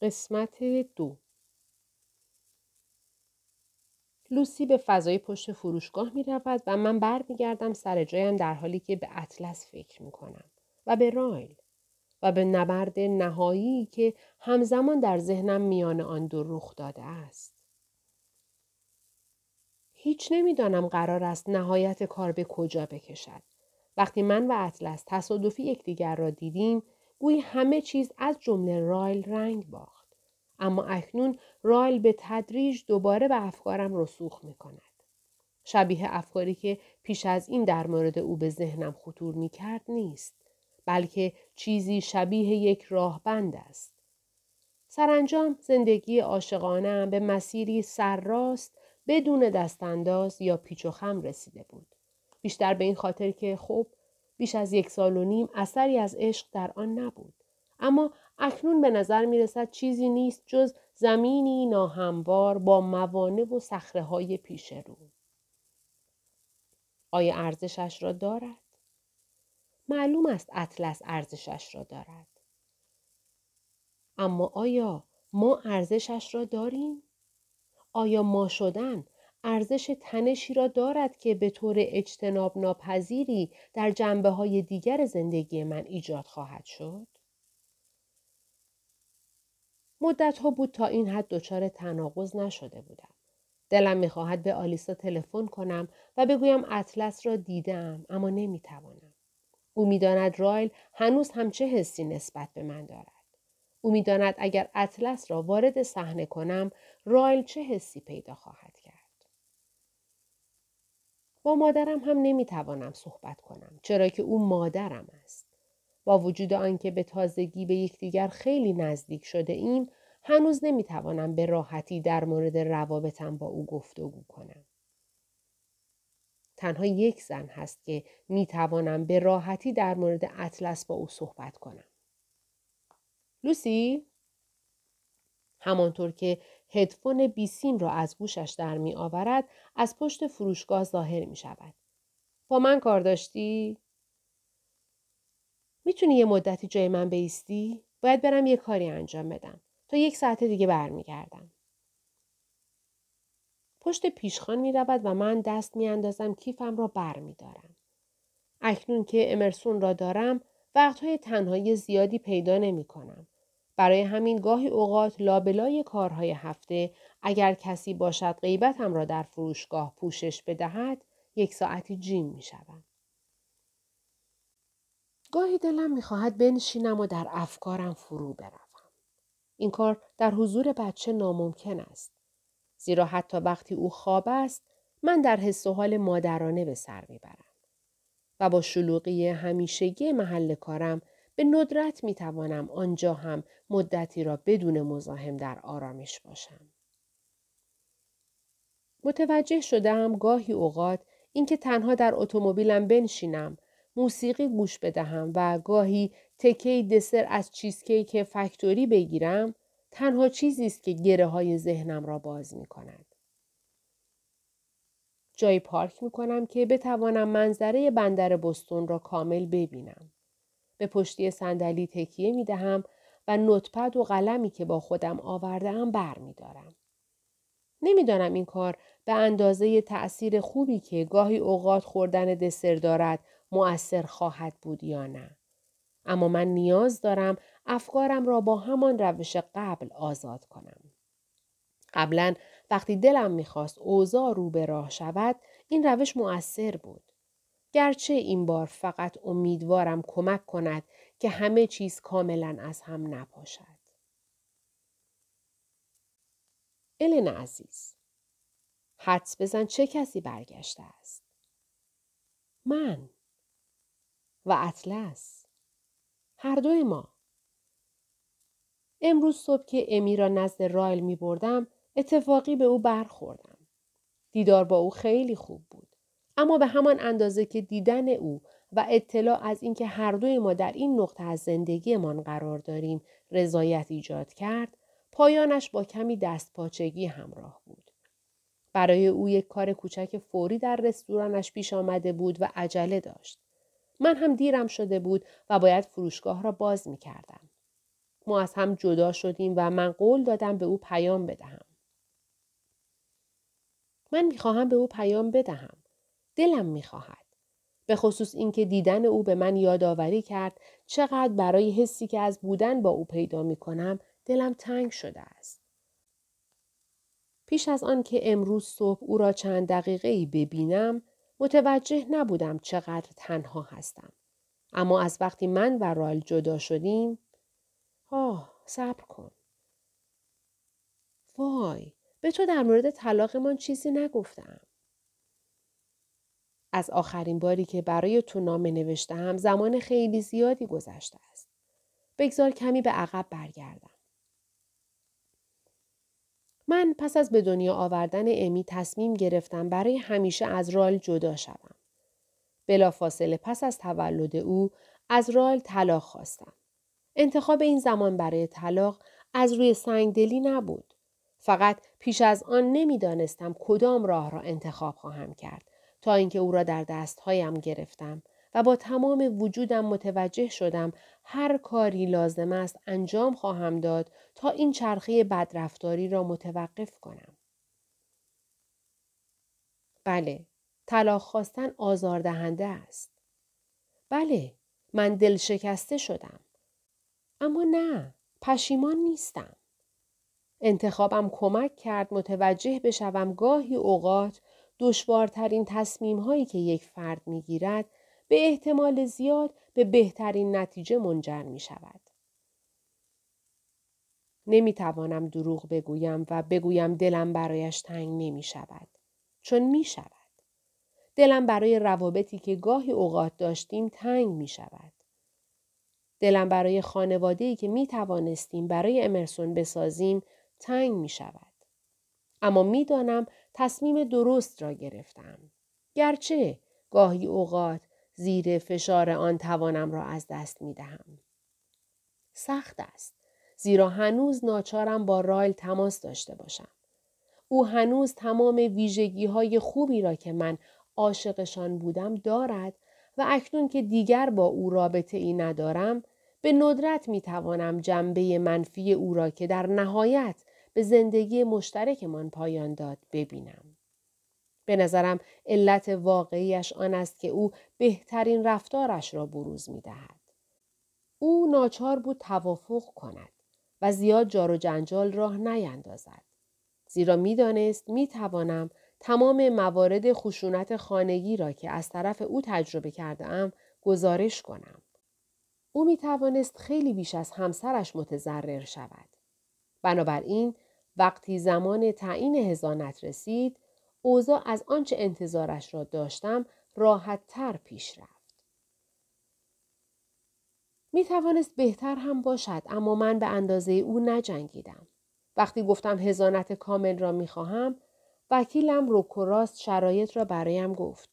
قسمت دو لوسی به فضای پشت فروشگاه می رود و من بر می گردم سر جایم در حالی که به اطلس فکر می کنم و به رایل و به نبرد نهایی که همزمان در ذهنم میان آن دو رخ داده است. هیچ نمی‌دانم قرار است نهایت کار به کجا بکشد. وقتی من و اطلس تصادفی یکدیگر را دیدیم گویی همه چیز از جمله رایل رنگ باخت. اما اکنون رایل به تدریج دوباره به افکارم رسوخ می کند. شبیه افکاری که پیش از این در مورد او به ذهنم خطور می کرد نیست. بلکه چیزی شبیه یک راهبند است. سرانجام زندگی عاشقانه به مسیری سرراست بدون دستانداز یا پیچ و خم رسیده بود. بیشتر به این خاطر که خب بیش از یک سال و نیم اثری از عشق در آن نبود. اما اکنون به نظر می رسد چیزی نیست جز زمینی ناهموار با موانع و سخره های پیش رو. آیا ارزشش را دارد؟ معلوم است اطلس ارزشش را دارد. اما آیا ما ارزشش را داریم؟ آیا ما شدن ارزش تنشی را دارد که به طور اجتناب ناپذیری در جنبه های دیگر زندگی من ایجاد خواهد شد؟ مدت ها بود تا این حد دچار تناقض نشده بودم. دلم می‌خواهد به آلیسا تلفن کنم و بگویم اطلس را دیدم اما نمی‌توانم. او می‌داند رایل هنوز هم چه حسی نسبت به من دارد. او می‌داند اگر اطلس را وارد صحنه کنم رایل چه حسی پیدا خواهد. با مادرم هم نمی‌توانم صحبت کنم چرا که او مادرم است. با وجود آنکه به تازگی به یکدیگر خیلی نزدیک شده ایم هنوز نمی‌توانم به راحتی در مورد روابطم با او گفتگو کنم. تنها یک زن هست که می توانم به راحتی در مورد اطلس با او صحبت کنم. لوسی؟ همانطور که هدفون بیسیم را از گوشش در می آورد از پشت فروشگاه ظاهر می شود. با من کار داشتی؟ می‌تونی یه مدتی جای من بیستی؟ باید برم یه کاری انجام بدم. تا یک ساعت دیگه برمیگردم. پشت پیشخان می رود و من دست می اندازم کیفم را بر می دارم. اکنون که امرسون را دارم وقتهای تنهایی زیادی پیدا نمی کنم. برای همین گاهی اوقات لابلای کارهای هفته اگر کسی باشد غیبتم را در فروشگاه پوشش بدهد یک ساعتی جیم می شدم. گاهی دلم می‌خواهد بنشینم و در افکارم فرو بروم. این کار در حضور بچه ناممکن است. زیرا حتی وقتی او خواب است من در حس و حال مادرانه به سر می‌برم. و با شلوغی همیشگی محل کارم به ندرت می توانم آنجا هم مدتی را بدون مزاحم در آرامش باشم. متوجه شدم گاهی اوقات اینکه تنها در اتومبیلم بنشینم موسیقی گوش بدهم و گاهی تکی دسر از چیزکیک فکتوری بگیرم تنها چیزی است که گره های ذهنم را باز می کند. جایی پارک می کنم که بتوانم منظره بندر بستون را کامل ببینم. به پشتی صندلی تکیه می دهم و نوتپد و قلمی که با خودم آورده ام بر می دارم. نمی‌دانم این کار به اندازه تأثیر خوبی که گاهی اوقات خوردن دسر دارد مؤثر خواهد بود یا نه. اما من نیاز دارم افکارم را با همان روش قبل آزاد کنم. قبلا وقتی دلم می‌خواست اوضاع رو به راه شود این روش مؤثر بود. گرچه این بار فقط امیدوارم کمک کند که همه چیز کاملا از هم نپاشد. الن عزیز حدس بزن چه کسی برگشته است؟ من و اطلس هر دوی ما امروز صبح که امی را نزد رایل می بردم اتفاقی به او برخوردم. دیدار با او خیلی خوب بود. اما به همان اندازه که دیدن او و اطلاع از اینکه هر دوی ما در این نقطه از زندگیمان قرار داریم رضایت ایجاد کرد پایانش با کمی دستپاچگی همراه بود. برای او یک کار کوچک فوری در رستورانش پیش آمده بود و عجله داشت. من هم دیرم شده بود و باید فروشگاه را باز می کردم. ما از هم جدا شدیم و من قول دادم به او پیام بدهم. من می‌خواهم به او پیام بدهم. دلم می‌خواهد. به خصوص اینکه دیدن او به من یادآوری کرد چقدر برای حسی که از بودن با او پیدا می کنم دلم تنگ شده است. پیش از آن که امروز صبح او را چند دقیقه ای ببینم متوجه نبودم چقدر تنها هستم. اما از وقتی من و رال جدا شدیم آه صبر کن. وای به تو در مورد طلاقمان چیزی نگفتم. از آخرین باری که برای تو نامه نوشتم زمان خیلی زیادی گذشته است. بگذار کمی به عقب برگردم. من پس از به دنیا آوردن امی تصمیم گرفتم برای همیشه از رال جدا شوم. بلافاصله پس از تولد او از رال طلاق خواستم. انتخاب این زمان برای طلاق از روی سنگدلی نبود. فقط پیش از آن نمی‌دانستم کدام راه را انتخاب خواهم کرد تا اینکه او را در دستهایم گرفتم و با تمام وجودم متوجه شدم هر کاری لازم است انجام خواهم داد تا این چرخه بدرفتاری را متوقف کنم. بله، طلاق خواستن آزاردهنده است. بله، من دل شکسته شدم. اما نه، پشیمان نیستم. انتخابم کمک کرد متوجه بشوم گاهی اوقات دشوارترین تصمیم هایی که یک فرد می گیرد به احتمال زیاد به بهترین نتیجه منجر می شود. نمی توانم دروغ بگویم و بگویم دلم برایش تنگ نمی شود. چون می شود. دلم برای روابطی که گاهی اوقات داشتیم تنگ می شود. دلم برای خانواده‌ای که می توانستیم برای امرسون بسازیم تنگ می شود. اما می‌دانم تصمیم درست را گرفتم. گرچه گاهی اوقات زیر فشار آن توانم را از دست می دهم. سخت است. زیرا هنوز ناچارم با رایل تماس داشته باشم. او هنوز تمام ویژگی های خوبی را که من عاشقشان بودم دارد و اکنون که دیگر با او رابطه ای ندارم به ندرت می توانم جنبه منفی او را که در نهایت به زندگی مشترکمان پایان داد ببینم. به نظرم علت واقعیش آن است که او بهترین رفتارش را بروز می دهد. او ناچار بود توافق کند و زیاد جار و جنجال راه نیندازد. زیرا می‌دانست می توانم تمام موارد خشونت خانگی را که از طرف او تجربه کرده ام گزارش کنم. او می توانست خیلی بیش از همسرش متضرر شود. بنابراین وقتی زمان تعیین هزانت رسید اوضاع از آنچه انتظارش را داشتم راحت تر پیش رفت. می توانست بهتر هم باشد اما من به اندازه او نجنگیدم. وقتی گفتم هزانت کامل را می خواهم وکیلم روکوراست شرایط را برایم گفت.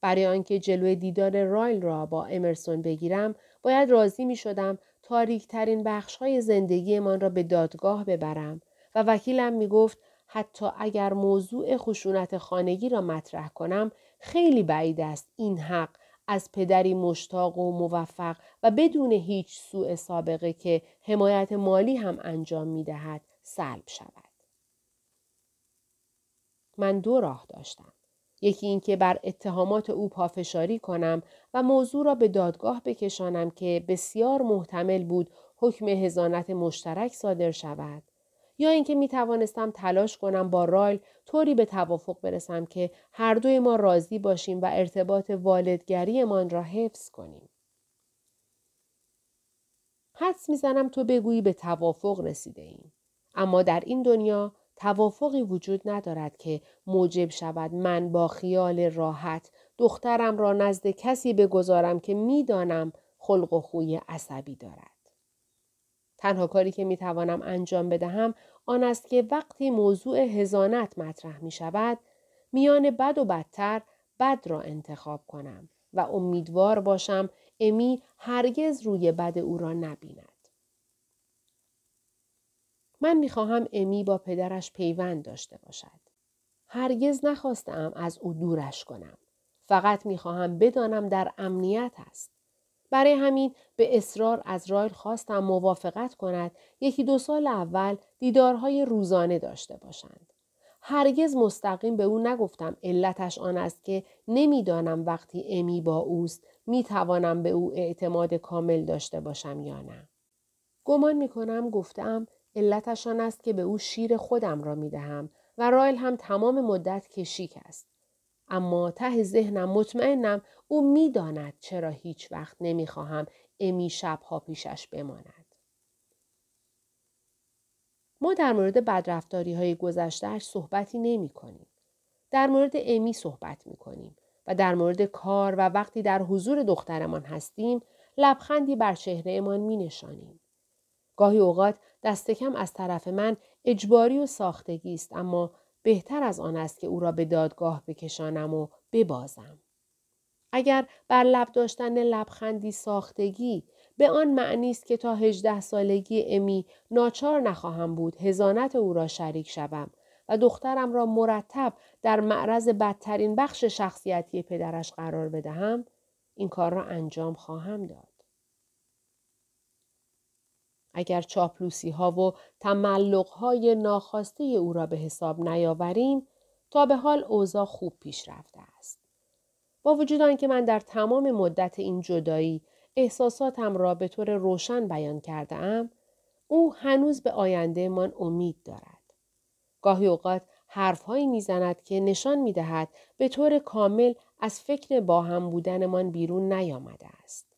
برای آنکه جلوی دیدار رایل را با امرسون بگیرم باید راضی می شدم تاریک ترین بخش های زندگی من را به دادگاه ببرم و وکیلم می گفت حتی اگر موضوع خشونت خانگی را مطرح کنم خیلی بعید است این حق از پدری مشتاق و موفق و بدون هیچ سوء سابقه که حمایت مالی هم انجام می دهد سلب شود. من دو راه داشتم. یکی اینکه بر اتهامات او پافشاری کنم و موضوع را به دادگاه بکشانم که بسیار محتمل بود حکم هزانت مشترک صادر شود یا اینکه می توانستم تلاش کنم با رایل طوری به توافق برسم که هر دوی ما راضی باشیم و ارتباط والدگریمان را حفظ کنیم. حدس می‌زنم تو بگویی به توافق رسیده ایم. اما در این دنیا توافقی وجود ندارد که موجب شود من با خیال راحت دخترم را نزد کسی بگذارم که می‌دانم خلق و خوی عصبی دارد. تنها کاری که می توانم انجام بدهم آن است که وقتی موضوع هزانت مطرح می شود میان بد و بدتر بد را انتخاب کنم و امیدوار باشم امی هرگز روی بد او را نبیند. من می‌خواهم امی با پدرش پیوند داشته باشد. هرگز نخواستم از او دورش کنم. فقط می‌خواهم بدانم در امنیت است. برای همین به اصرار از رایل خواستم موافقت کند یکی دو سال اول دیدارهای روزانه داشته باشند. هرگز مستقیم به او نگفتم علتش آن است که نمی‌دانم وقتی امی با اوست می‌توانم به او اعتماد کامل داشته باشم یا نه. گمان می کنم گفتم علتش آن است که به او شیر خودم را می دهم و رایل هم تمام مدت کشیک است. اما ته ذهنم مطمئنم او می‌داند چرا هیچ وقت نمی‌خواهم امی شبها پیشش بماند. ما در مورد بدرفتاری های گذشتهش صحبتی نمی کنیم. در مورد امی صحبت می کنیم و در مورد کار و وقتی در حضور دخترمان هستیم لبخندی بر چهرهمان می نشانیم. گاهی اوقات دست کم از طرف من اجباری و ساختگی است اما بهتر از آن است که او را به دادگاه بکشانم و ببازم. اگر بر لب داشتن لبخندی ساختگی به آن معنی است که تا هجده سالگی امی ناچار نخواهم بود هزانت او را شریک شوم و دخترم را مرتب در معرض بدترین بخش شخصیتی پدرش قرار بدهم این کار را انجام خواهم داد. اگر چاپلوسی ها و تملق های ناخواسته او را به حساب نیاوریم تا به حال اوضاع خوب پیش رفته است. با وجود آنکه من در تمام مدت این جدایی احساساتم را به طور روشن بیان کرده ام، او هنوز به آینده من امید دارد. گاهی اوقات حرفهایی می‌زند که نشان می دهد به طور کامل از فکر با هم بودنمان بیرون نیامده است.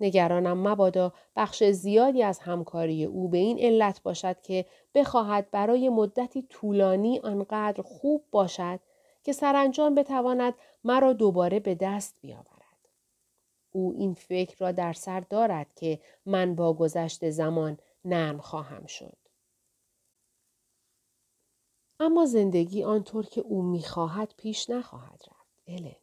نگرانم مبادا بخش زیادی از همکاری او به این علت باشد که بخواهد برای مدتی طولانی آنقدر خوب باشد که سرانجام بتواند مرا دوباره به دست بیاورد. او این فکر را در سر دارد که من با گذشت زمان نرم خواهم شد. اما زندگی آنطور که او می‌خواهد پیش نخواهد رفت. الن.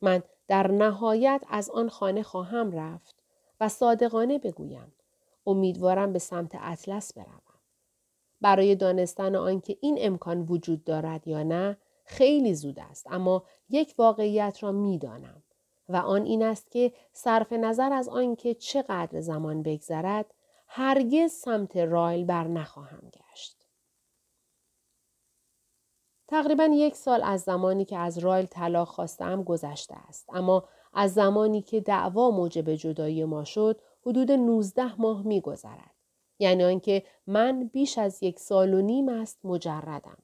من در نهایت از آن خانه خواهم رفت و صادقانه بگویم. امیدوارم به سمت اطلس بروم. برای دانستن آنکه این امکان وجود دارد یا نه خیلی زود است اما یک واقعیت را می‌دانم و آن این است که صرف نظر از آنکه چقدر زمان بگذرد هرگز سمت رایل بر نخواهم گشت. تقریبا یک سال از زمانی که از رایل طلاق خواستم گذشته است اما از زمانی که دعوا موجب جدایی ما شد حدود 19 ماه می گذرد. یعنی آنکه من بیش از یک سال و نیم است مجردم.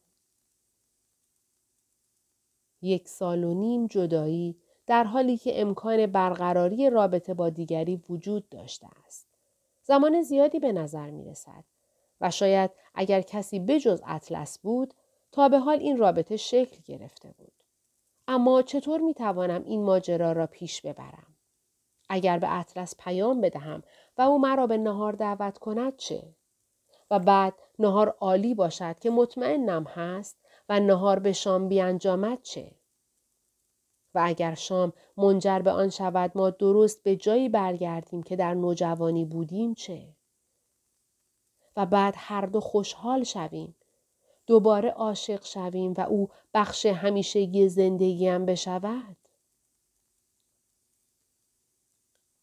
یک سال و نیم جدایی در حالی که امکان برقراری رابطه با دیگری وجود داشته است. زمان زیادی به نظر می رسد و شاید اگر کسی بجز اطلس بود به حال این رابطه شکل گرفته بود. اما چطور می توانم این ماجرا را پیش ببرم؟ اگر به اطلس پیام بدهم و او مرا به نهار دعوت کند چه؟ و بعد نهار عالی باشد که مطمئنم هست و نهار به شام بیانجامد چه؟ و اگر شام منجر به آن شود ما درست به جایی برگردیم که در نوجوانی بودیم چه؟ و بعد هر دو خوشحال شویم. دوباره عاشق شویم و او بخش همیشگی زندگیم بشود.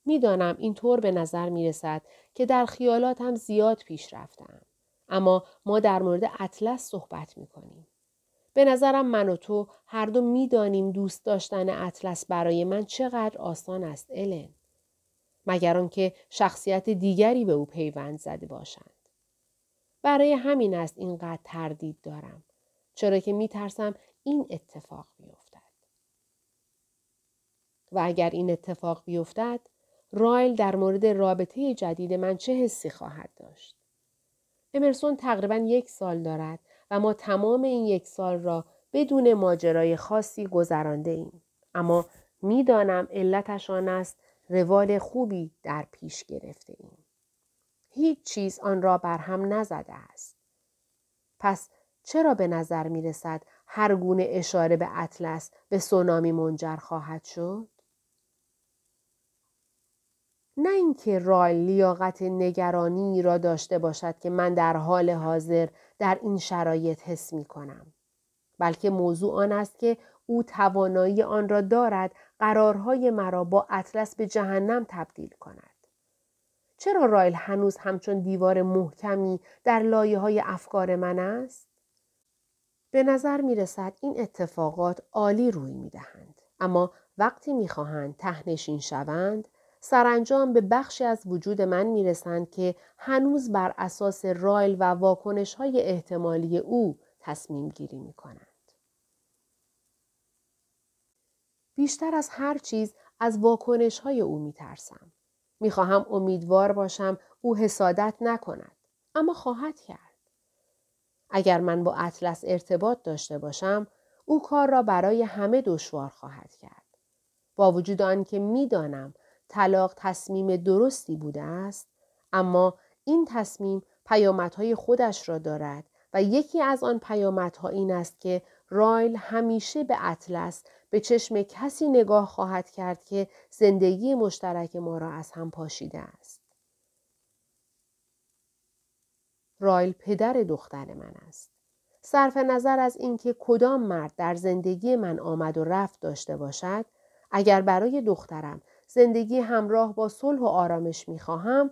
می‌دانم این طور به نظر می رسد که در خیالاتم زیاد پیش رفتم. اما ما در مورد اطلس صحبت می کنیم. به نظرم من و تو هر دو می‌دانیم دوست داشتن اطلس برای من چقدر آسان است الن. مگر آنکه شخصیت دیگری به او پیوند زده باشند. برای همین است اینقدر تردید دارم. چرا که میترسم این اتفاق بیفتد. و اگر این اتفاق بیفتد رایل در مورد رابطه جدید من چه حسی خواهد داشت؟ امرسون تقریبا یک سال دارد و ما تمام این یک سال را بدون ماجرای خاصی گذرانده ایم. اما می‌دانم علتش آن است روال خوبی در پیش گرفته ایم. هیچ چیز آن را بر هم نزده است. پس چرا به نظر می رسد هر گونه اشاره به اطلس به سونامی منجر خواهد شد؟ نه اینکه رایل لیاقت نگرانی را داشته باشد که من در حال حاضر در این شرایط حس می کنم. بلکه موضوع آن است که او توانایی آن را دارد قرارهای مرا با اطلس به جهنم تبدیل کند. چرا رایل هنوز همچون دیوار محکمی در لایه های افکار من است؟ به نظر می رسد این اتفاقات عالی روی می دهند. اما وقتی می خواهند تهنشین شوند سرانجام به بخشی از وجود من می رسند که هنوز بر اساس رایل و واکنش های احتمالی او تصمیم گیری می کنند. بیشتر از هر چیز از واکنش های او می ترسم. می خواهم امیدوار باشم او حسادت نکند. اما خواهد کرد. اگر من با اطلس ارتباط داشته باشم او کار را برای همه دشوار خواهد کرد. با وجود آنکه می‌دانم طلاق تصمیم درستی بوده است اما این تصمیم پیامدهای خودش را دارد و یکی از آن پیامدها این است که رایل همیشه به اطلس به چشم کسی نگاه خواهد کرد که زندگی مشترک ما را از هم پاشیده است. رایل پدر دختر من است. صرف نظر از اینکه کدام مرد در زندگی من آمد و رفت داشته باشد، اگر برای دخترم زندگی همراه با صلح و آرامش می خواهم،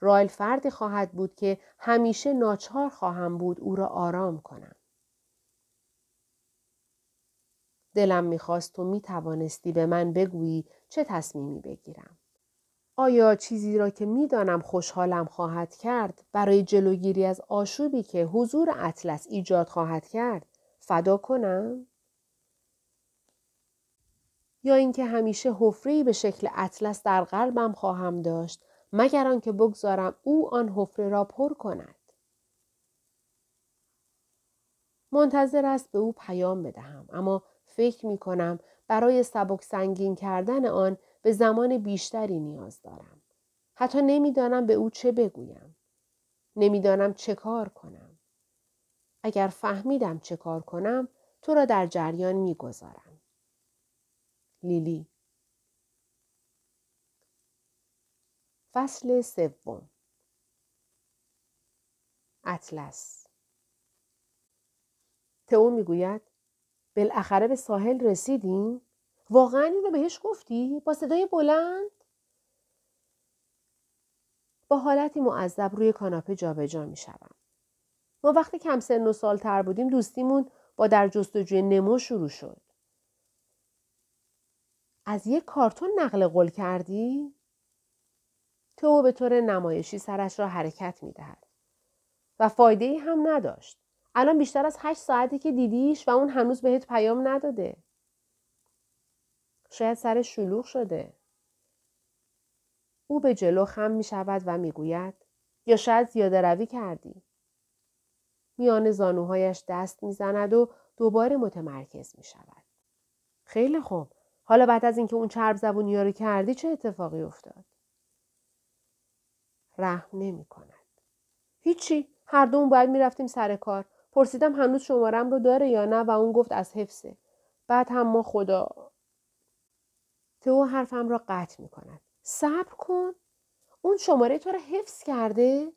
رایل فردی خواهد بود که همیشه ناچار خواهم بود او را آرام کنم. دلم می‌خواست تو می توانستی به من بگویی چه تصمیمی بگیرم. آیا چیزی را که می‌دانم خوشحالم خواهد کرد برای جلوگیری از آشوبی که حضور اطلس ایجاد خواهد کرد فدا کنم؟ یا اینکه همیشه حفره‌ای به شکل اطلس در قلبم خواهم داشت مگر آنکه بگذارم او آن حفره را پر کند منتظر است به او پیام بدهم اما فکر می کنم برای سبک سنگین کردن آن به زمان بیشتری نیاز دارم. حتی نمی‌دانم به او چه بگویم. نمی‌دانم چه کار کنم. اگر فهمیدم چه کار کنم تو را در جریان می‌گذارم. لیلی فصل سوم اطلس تئو می‌گوید بالاخره به ساحل رسیدیم واقعا این رو بهش گفتی با صدای بلند با حالتی معذب روی کاناپه جابجا می شدم. ما وقتی کم سن و سال تر بودیم دوستیمون با در جستجوی نمو شروع شد. از یک کارتون نقل قول کردی؟ تو به طور نمایشی سرش را حرکت می دهد. و فایده ای هم نداشت. الان بیشتر از هشت ساعتی که دیدیش و اون هنوز بهت پیام نداده. شاید سر شلوغ شده. او به جلو خم می شود و می گوید یا شاید زیاده روی کردی. میان زانوهایش دست می زند و دوباره متمرکز می شود. خیلی خوب. حالا بعد از اینکه اون چرب زبونی رو کردی چه اتفاقی افتاد؟ رحم نمی کند. هیچی. هر دوم باید می‌رفتیم سر کار. پرسیدم هنوز شمارم رو داره یا نه و اون گفت از حفظه. بعد هم ما خدا تو حرفم را قطع می کند. صبر کن. اون شماره تو را حفظ کرده؟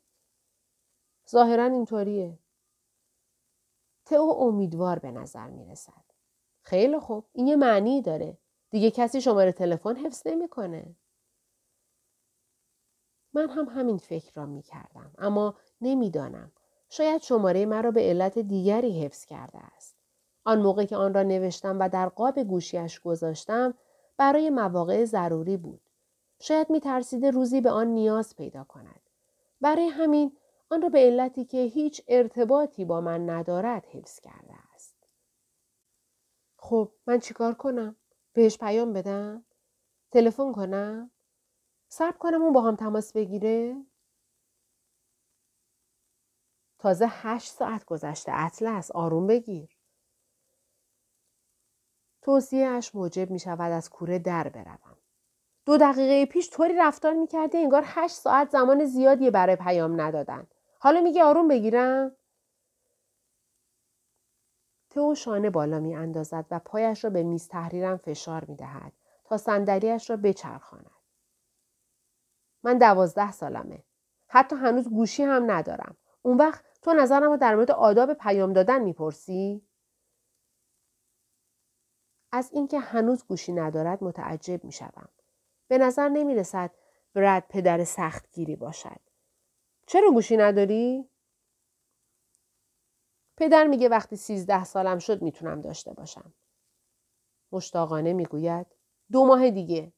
ظاهرا اینطوریه. تو امیدوار به نظر می رسد. خیلی خوب. این یه معنی داره. دیگه کسی شماره تلفن حفظ نمی‌کنه. من هم همین فکر را می کردم. اما نمی‌دانم. شاید شماره مرا به علت دیگری حفظ کرده است. آن موقع که آن را نوشتم و در قاب گوشیش گذاشتم برای مواقع ضروری بود. شاید می ترسیده روزی به آن نیاز پیدا کند. برای همین آن را به علتی که هیچ ارتباطی با من ندارد حفظ کرده است. خب من چیکار کنم؟ بهش پیام بدم؟ تلفن کنم؟ صبر کنم اون با هم تماس بگیره؟ تازه هشت ساعت گذشته اطلس آروم بگیر. توصیهاش موجب می شود از کوره در بروم. دو دقیقه پیش طوری رفتار می کرده انگار هشت ساعت زمان زیادی برای پیام ندادن. حالا میگه آروم بگیرم؟ تو شانه بالا می اندازد و پایش را به میز تحریرم فشار می دهد تا صندلیاش را بچرخاند. من دوازده سالمه. حتی هنوز گوشی هم ندارم. اون وقت تو نظرم رو در مورد آداب پیام دادن می‌پرسی؟ از اینکه هنوز گوشی ندارد متعجب می شدم. به نظر نمی رسد برد پدر سختگیری باشد. چرا گوشی نداری؟ پدر میگه وقتی سیزده سالم شد می‌تونم داشته باشم. مشتاقانه می‌گوید دو ماه دیگه.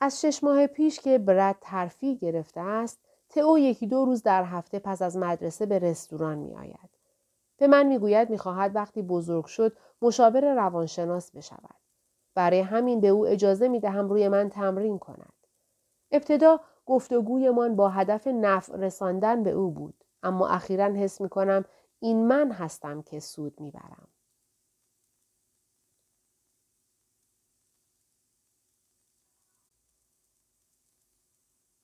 از شش ماه پیش که برد ترفی گرفته است تئو یکی دو روز در هفته پس از مدرسه به رستوران می آید. به من می‌گوید می‌خواهد وقتی بزرگ شد مشاور روانشناس بشود. برای همین به او اجازه می دهم روی من تمرین کند. ابتدا گفتگویمان با هدف نفع رساندن به او بود. اما اخیرا حس می کنم این من هستم که سود می‌برم.